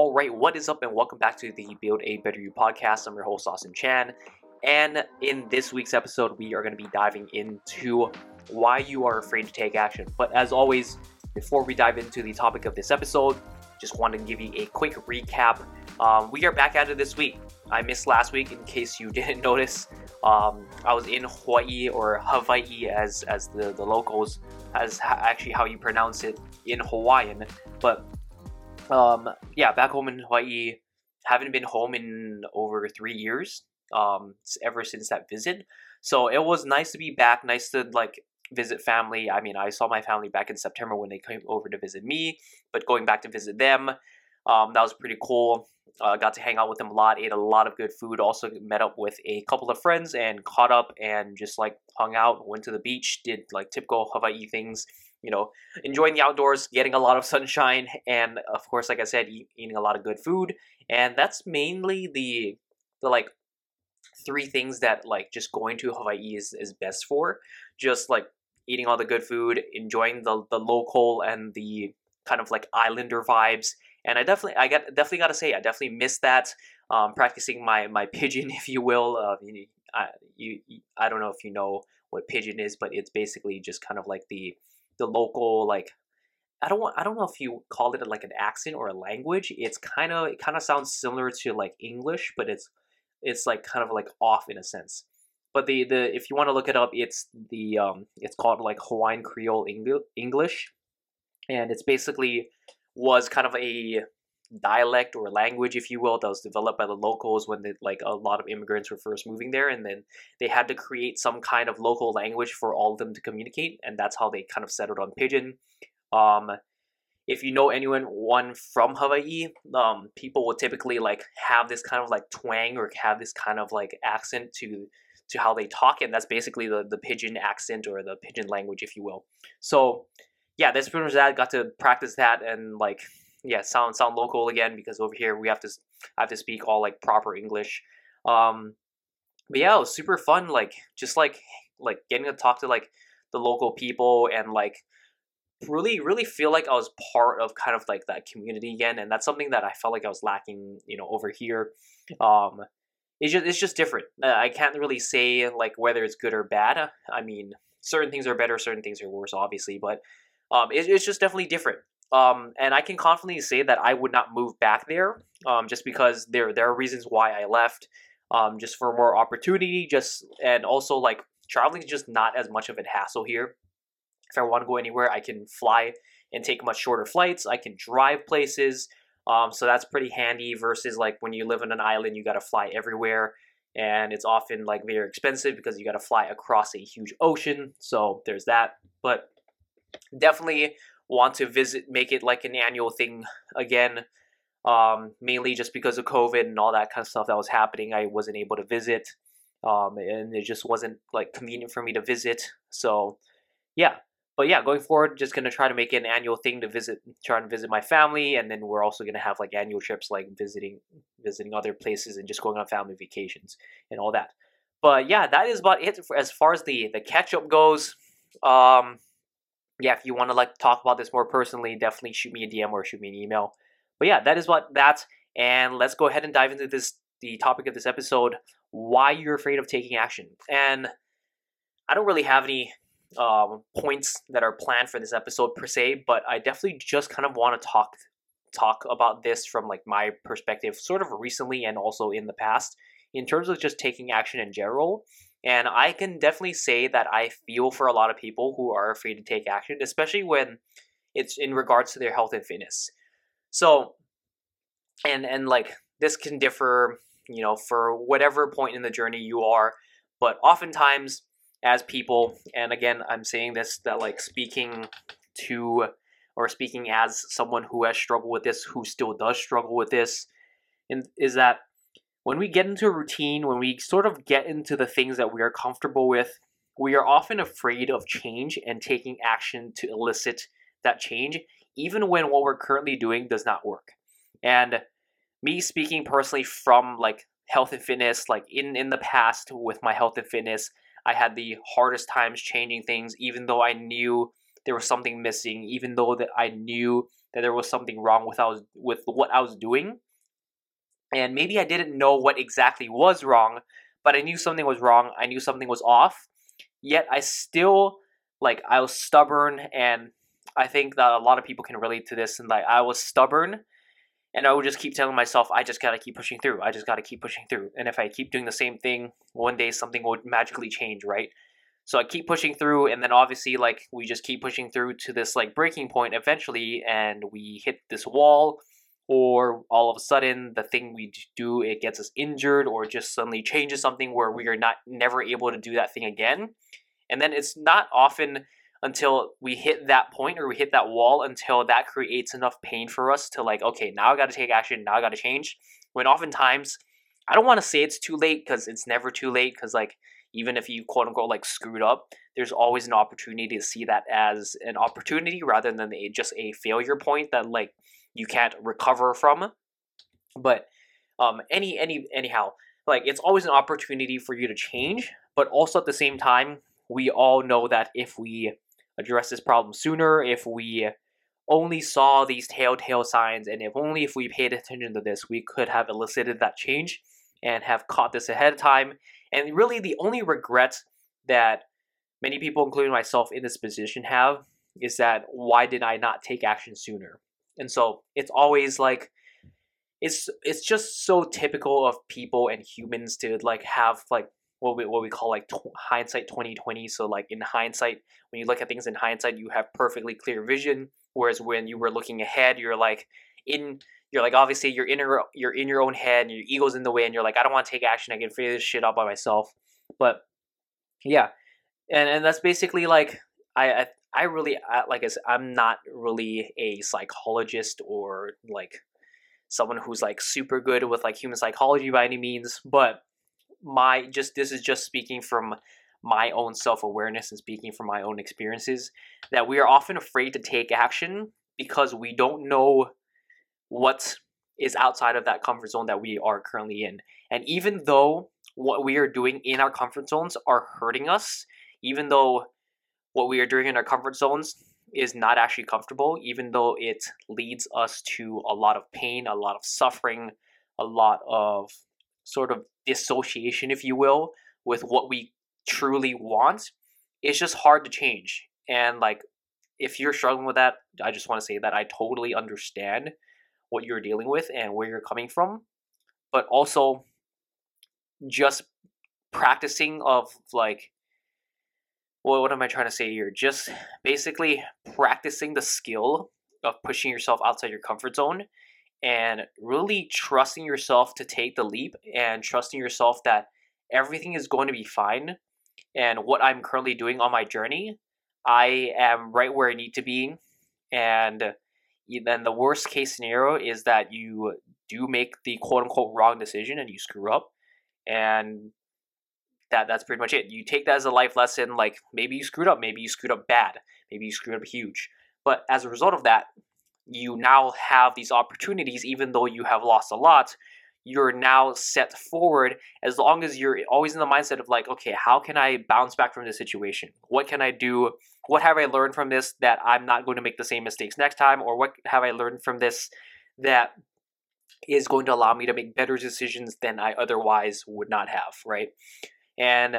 All right, what is up, and welcome back to the Build a Better You podcast. I'm your host, Austin Chan. And in this week's episode, we are going to be diving into why you are afraid to take action. But as always, before we dive into the topic of this episode, just want to give you a quick recap. Um, we are back at it this week. I missed last week, in case you didn't notice. Um, I was in Hawaii or Hawaii, as as the, the locals, as actually how you pronounce it in Hawaiian. But um, yeah, back home in Hawaii, haven't been home in over three years. Um, ever since that visit, so it was nice to be back. Nice to like visit family. I mean, I saw my family back in September when they came over to visit me, but going back to visit them, um, that was pretty cool. Uh, got to hang out with them a lot, ate a lot of good food. Also met up with a couple of friends and caught up and just like hung out. Went to the beach, did like typical Hawaii things you know, enjoying the outdoors, getting a lot of sunshine, and of course, like I said, eat, eating a lot of good food. And that's mainly the the like three things that like just going to Hawaii is, is best for. Just like eating all the good food, enjoying the the local and the kind of like islander vibes. And I definitely, I got definitely got to say, I definitely miss that. Um, practicing my my Pidgin, if you will. Uh, you, I, you, I don't know if you know what Pidgin is, but it's basically just kind of like the the local like I don't want I don't know if you call it like an accent or a language. It's kind of it kind of sounds similar to like English, but it's it's like kind of like off in a sense. But the the if you want to look it up, it's the um it's called like Hawaiian Creole English, and it's basically was kind of a dialect or language, if you will, that was developed by the locals when they, like a lot of immigrants were first moving there, and then they had to create some kind of local language for all of them to communicate, and that's how they kind of settled on Pidgin. Um, if you know anyone one from Hawaii, um, people will typically like have this kind of like twang or have this kind of like accent to to how they talk, and that's basically the the Pidgin accent or the Pidgin language, if you will. So yeah, that's pretty much that. Got to practice that and like yeah, sound sound local again because over here we have to I have to speak all like proper English. Um, but yeah, it was super fun. Like just like like getting to talk to like the local people and like really really feel like I was part of kind of like that community again, and that's something that I felt like I was lacking, you know, over here. Um, it's just it's just different. Uh, I can't really say like whether it's good or bad. I mean, certain things are better, certain things are worse, obviously, but um, it, it's just definitely different. Um, and I can confidently say that I would not move back there, um, just because there there are reasons why I left, um, just for more opportunity, just and also like traveling is just not as much of a hassle here. If I want to go anywhere, I can fly and take much shorter flights. I can drive places, um, so that's pretty handy. Versus like when you live on an island, you got to fly everywhere, and it's often like very expensive because you got to fly across a huge ocean. So there's that, but definitely want to visit, make it like an annual thing again. Um, mainly just because of COVID and all that kind of stuff that was happening, I wasn't able to visit, um, and it just wasn't like convenient for me to visit. So, yeah, but yeah, going forward, just gonna try to make it an annual thing to visit, try and visit my family, and then we're also gonna have like annual trips, like visiting, visiting other places, and just going on family vacations and all that. But yeah, that is about it as far as the the catch up goes. Um, yeah, if you want to like talk about this more personally, definitely shoot me a DM or shoot me an email. But yeah, that is what that. And let's go ahead and dive into this the topic of this episode: why you're afraid of taking action. And I don't really have any um, points that are planned for this episode per se, but I definitely just kind of want to talk talk about this from like my perspective, sort of recently and also in the past, in terms of just taking action in general and I can definitely say that I feel for a lot of people who are afraid to take action, especially when it's in regards to their health and fitness. So, and and like this can differ, you know, for whatever point in the journey you are, but oftentimes as people, and again, I'm saying this that like speaking to or speaking as someone who has struggled with this, who still does struggle with this, and is that when we get into a routine, when we sort of get into the things that we are comfortable with, we are often afraid of change and taking action to elicit that change, even when what we're currently doing does not work. And me speaking personally from like health and fitness, like in in the past with my health and fitness, I had the hardest times changing things, even though I knew there was something missing, even though that I knew that there was something wrong with I was with what I was doing. And maybe I didn't know what exactly was wrong, but I knew something was wrong. I knew something was off. Yet I still like I was stubborn and I think that a lot of people can relate to this and like I was stubborn and I would just keep telling myself I just got to keep pushing through. I just got to keep pushing through. And if I keep doing the same thing, one day something would magically change, right? So I keep pushing through, and then obviously, like, we just keep pushing through to this, like, breaking point eventually, and we hit this wall, or all of a sudden, the thing we do, it gets us injured, or just suddenly changes something where we are not never able to do that thing again. And then it's not often until we hit that point or we hit that wall until that creates enough pain for us to, like, okay, now I got to take action, now I got to change. When oftentimes, I don't want to say it's too late because it's never too late because, like, even if you quote unquote like screwed up, there's always an opportunity to see that as an opportunity rather than a, just a failure point that like you can't recover from. But um, any any anyhow, like it's always an opportunity for you to change, but also at the same time, we all know that if we address this problem sooner, if we only saw these telltale signs, and if only if we paid attention to this, we could have elicited that change and have caught this ahead of time and really, the only regret that many people, including myself in this position, have is that why did I not take action sooner? And so it's always like it's it's just so typical of people and humans to like have like what we what we call like hindsight 2020 so like in hindsight when you look at things in hindsight you have perfectly clear vision. Whereas when you were looking ahead you're like in you're like obviously you're in your you're in your own head and your ego's in the way and you're like I don't want to take action. I can figure this shit out by myself. But yeah. And and that's basically like I I, I really I, like I said, I'm not really a psychologist or like someone who's like super good with like human psychology by any means but my just this is just speaking from my own self-awareness and speaking from my own experiences that we are often afraid to take action because we don't know what is outside of that comfort zone that we are currently in. And even though what we are doing in our comfort zones are hurting us, even though what we are doing in our comfort zones is not actually comfortable, even though it leads us to a lot of pain, a lot of suffering, a lot of sort of dissociation, if you will, with what we truly want, it's just hard to change. And like, if you're struggling with that, I just want to say that I totally understand what you're dealing with and where you're coming from, but also just practicing of like well, what am I trying to say here? Just basically practicing the skill of pushing yourself outside your comfort zone and really trusting yourself to take the leap and trusting yourself that everything is going to be fine. And what I'm currently doing on my journey, I am right where I need to be. And then the worst case scenario is that you do make the quote unquote wrong decision and you screw up and that that's pretty much it. You take that as a life lesson like maybe you screwed up maybe you screwed up bad maybe you screwed up huge. But as a result of that you now have these opportunities even though you have lost a lot you're now set forward as long as you're always in the mindset of like okay how can i bounce back from this situation? What can i do? What have i learned from this that i'm not going to make the same mistakes next time? Or what have i learned from this that is going to allow me to make better decisions than i otherwise would not have right and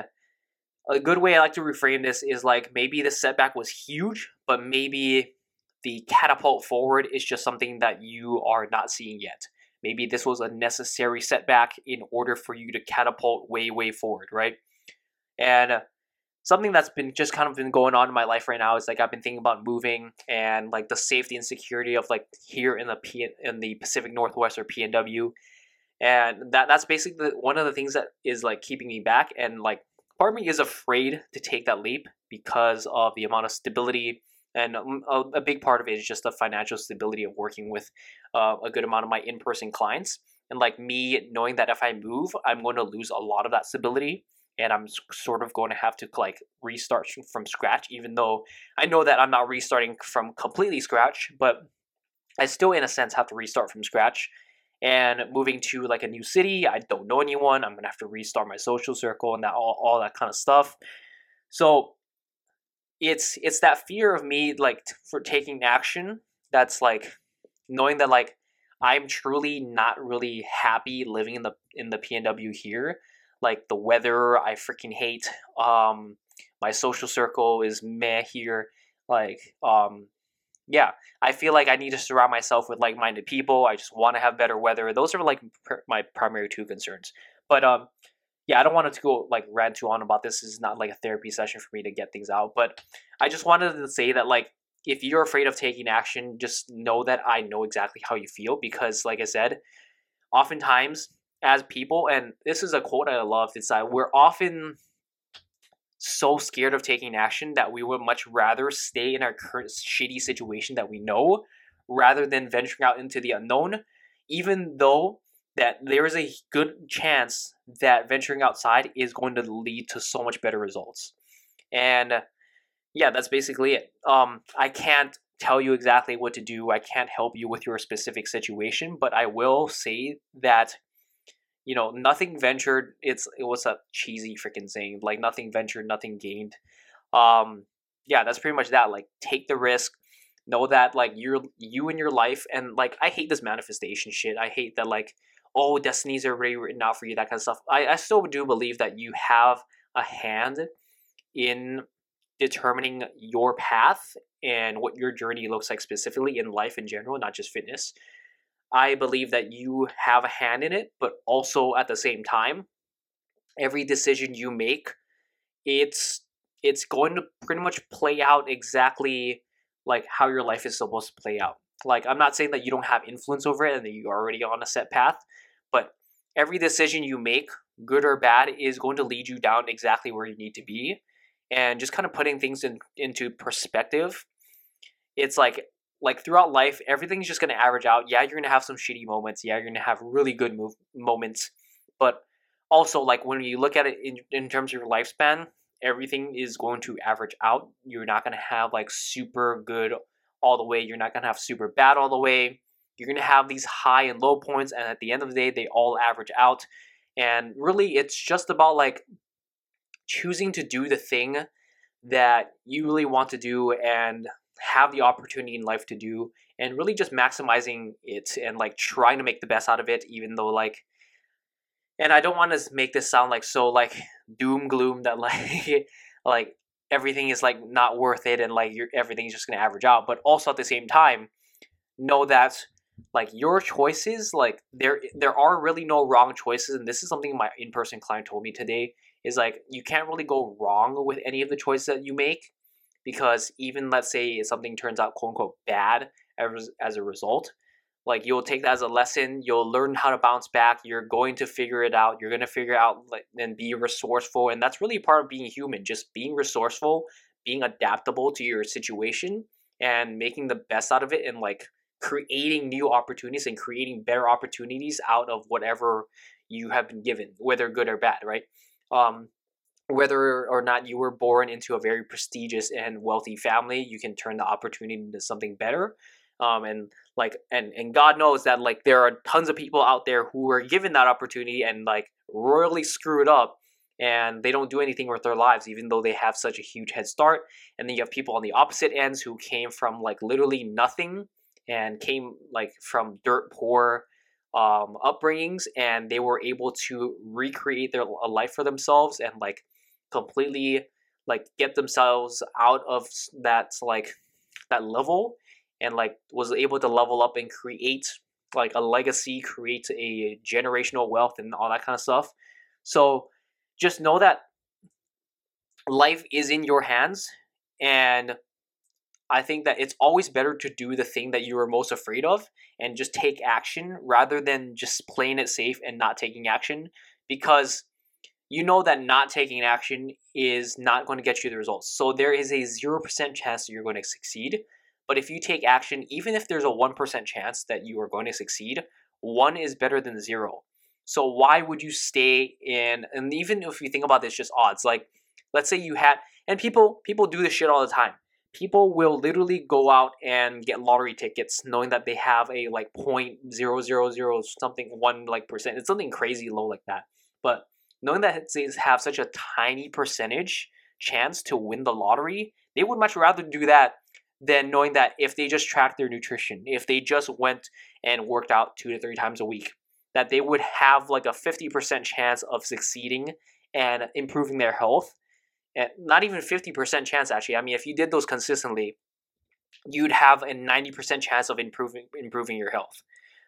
a good way i like to reframe this is like maybe the setback was huge but maybe the catapult forward is just something that you are not seeing yet Maybe this was a necessary setback in order for you to catapult way, way forward, right? And something that's been just kind of been going on in my life right now is like I've been thinking about moving and like the safety and security of like here in the P in the Pacific Northwest or PNW, and that that's basically one of the things that is like keeping me back. And like part of me is afraid to take that leap because of the amount of stability. And um, a, a, big part of it is just the financial stability of working with uh, a good amount of my in-person clients. And like me knowing that if i move i'm going to lose a lot of that stability. And i'm sort of going to have to like restart from scratch even though i know that i'm not restarting from completely scratch but i still in a sense have to restart from scratch and moving to like a new city i don't know anyone i'm to have to restart my social circle and that all, all that kind of stuff so it's it's that fear of me like for taking action that's like knowing that like I'm truly not really happy living in the in the PNW here. Like the weather, I freaking hate. Um, my social circle is meh here. Like, um, yeah, I feel like I need to surround myself with like-minded people. I just want to have better weather. Those are like pr- my primary two concerns. But um, yeah, I don't want to go like rant too on about this. This is not like a therapy session for me to get things out. But I just wanted to say that like if you're afraid of taking action, just know that I know exactly how you feel because, like I said, oftentimes as people, and this is a quote I love, it's that we're often so scared of taking action that we would much rather stay in our current shitty situation that we know rather than venturing out into the unknown, even though that there is a good chance that venturing outside is going to lead to so much better results. And yeah, that's basically it. Um, I can't tell you exactly what to do. I can't help you with your specific situation, but I will say that you know, nothing ventured. It's it was a cheesy freaking saying, like nothing ventured, nothing gained. Um, yeah, that's pretty much that. Like, take the risk. Know that like you're you in your life, and like I hate this manifestation shit. I hate that like oh destinies are already written out for you, that kind of stuff. I I still do believe that you have a hand in determining your path and what your journey looks like specifically in life in general, not just fitness. I believe that you have a hand in it, but also at the same time, every decision you make, it's it's going to pretty much play out exactly like how your life is supposed to play out. Like I'm not saying that you don't have influence over it and that you're already on a set path, but every decision you make, good or bad, is going to lead you down exactly where you need to be and just kind of putting things in, into perspective it's like like throughout life everything's just going to average out. Yeah you're going to have some shitty moments. Yeah you're going to have really good move, moments. But also like when you look at it in, in terms of your lifespan everything is going to average out. You're not going to have like super good all the way. You're not going to have super bad all the way. You're going to have these high and low points and at the end of the day they all average out. And really it's just about like choosing to do the thing that you really want to do and have the opportunity in life to do and really just maximizing it and like trying to make the best out of it even though like and I don't want to make this sound like so like doom gloom that like like everything is like not worth it and like you're everything's just going to average out but also at the same time know that like your choices like there there are really no wrong choices and this is something my in-person client told me today is like you can't really go wrong with any of the choices that you make because even let's say something turns out quote unquote bad as, as a result like you'll take that as a lesson you'll learn how to bounce back you're going to figure it out you're going to figure out like and be resourceful and that's really part of being human just being resourceful being adaptable to your situation and making the best out of it and like creating new opportunities and creating better opportunities out of whatever you have been given whether good or bad right? Um, whether or not you were born into a very prestigious and wealthy family, you can turn the opportunity into something better. Um, and like and and God knows that like there are tons of people out there who were given that opportunity and like royally screw it up and they don't do anything with their lives even though they have such a huge head start and then you have people on the opposite ends who came from like literally nothing and came like from dirt poor um, upbringings and they were able to recreate their a life for themselves and like completely like get themselves out of that like that level and like was able to level up and create like a legacy create a generational wealth and all that kind of stuff. So just know that life is in your hands and I think that it's always better to do the thing that you are most afraid of and just take action rather than just playing it safe and not taking action because you know that not taking action is not going to get you the results. So there is a 0% chance that you're going to succeed. But if you take action, even if there's a 1% chance that you are going to succeed, one is better than zero. So why would you stay in and even if you think about this just odds, like let's say you had and people people do this shit all the time people will literally go out and get lottery tickets knowing that they have a like point zero zero zero something one like percent it's something crazy low like that but knowing that they have such a tiny percentage chance to win the lottery, they would much rather do that than knowing that if they just track their nutrition, if they just went and worked out two to three times a week, that they would have like a 50% chance of succeeding and improving their health. And not even 50% chance actually. I mean, if you did those consistently, you'd have a 90% chance of improving improving your health.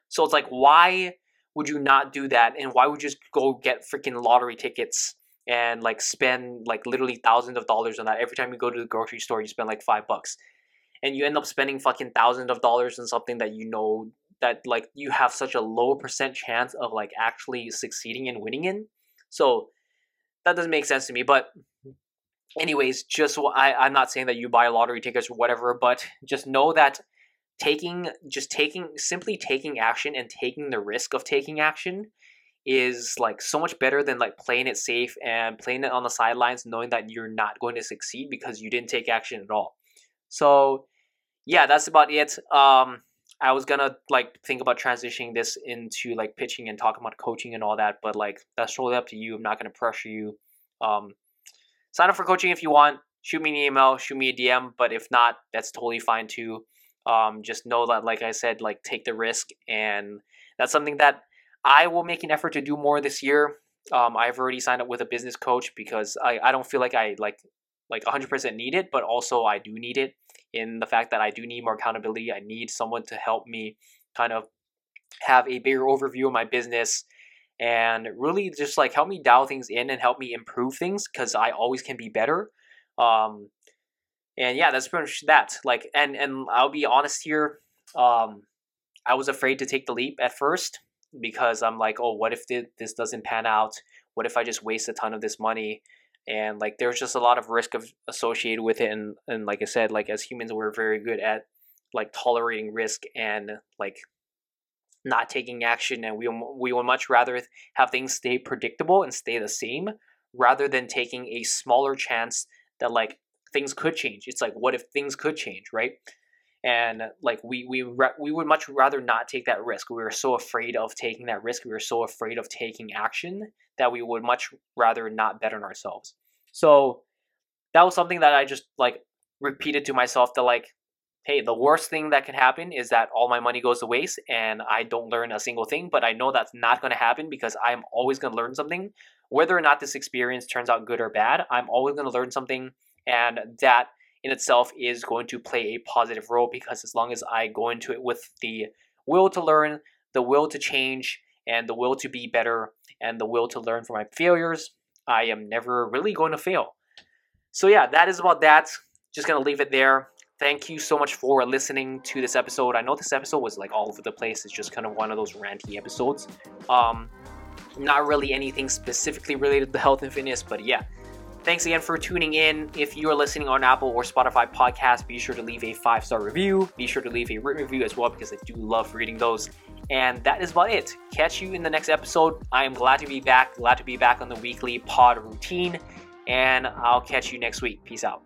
So it's like why would you not do that and why would you just go get freaking lottery tickets and like spend like literally thousands of dollars on that every time you go to the grocery store you spend like 5 bucks and you end up spending fucking thousands of dollars on something that you know that like you have such a low percent chance of like actually succeeding and winning in. So that doesn't make sense to me. But anyways, just I, I'm not saying that you buy lottery tickets or whatever, but just know that taking just taking simply taking action and taking the risk of taking action is like so much better than like playing it safe and playing it on the sidelines knowing that you're not going to succeed because you didn't take action at all. So yeah, that's about it. Um I was gonna like think about transitioning this into like pitching and talking about coaching and all that, but like that's totally up to you. I'm not gonna pressure you. Um, sign up for coaching if you want. Shoot me an email, shoot me a DM, but if not, that's totally fine too. Um, just know that, like I said, like take the risk, and that's something that I will make an effort to do more this year. Um, I've already signed up with a business coach because I, I don't feel like I like like 100% need it, but also I do need it in the fact that I do need more accountability. I need someone to help me kind of have a bigger overview of my business and really just like help me dial things in and help me improve things because I always can be better. Um, and yeah, that's pretty much that. Like, and and I'll be honest here. Um, I was afraid to take the leap at first because I'm like, oh, what if this doesn't pan out? What if I just waste a ton of this money? and like there's just a lot of risk of associated with it and and like i said like as humans we're very good at like tolerating risk and like not taking action and we we would much rather have things stay predictable and stay the same rather than taking a smaller chance that like things could change. It's like what if things could change right? And like we we we would much rather not take that risk. We were so afraid of taking that risk. We were so afraid of taking action that we would much rather not bet on ourselves. So that was something that i just like repeated to myself that like hey the worst thing that can happen is that all my money goes to waste and i don't learn a single thing but i know that's not going to happen because i'm always going to learn something. Whether or not this experience turns out good or bad i'm always going to learn something and that in itself is going to play a positive role because as long as I go into it with the will to learn, the will to change, and the will to be better, and the will to learn from my failures, I am never really going to fail. So, yeah, that is about that. Just going to leave it there. Thank you so much for listening to this episode. I know this episode was like all over the place. It's just kind of one of those ranty episodes. Um, not really anything specifically related to health and fitness, but yeah, Thanks again for tuning in. If you are listening on Apple or Spotify podcast, be sure to leave a five star review. Be sure to leave a written review as well because I do love reading those. And that is about it. Catch you in the next episode. I am glad to be back. Glad to be back on the weekly pod routine. And I'll catch you next week. Peace out.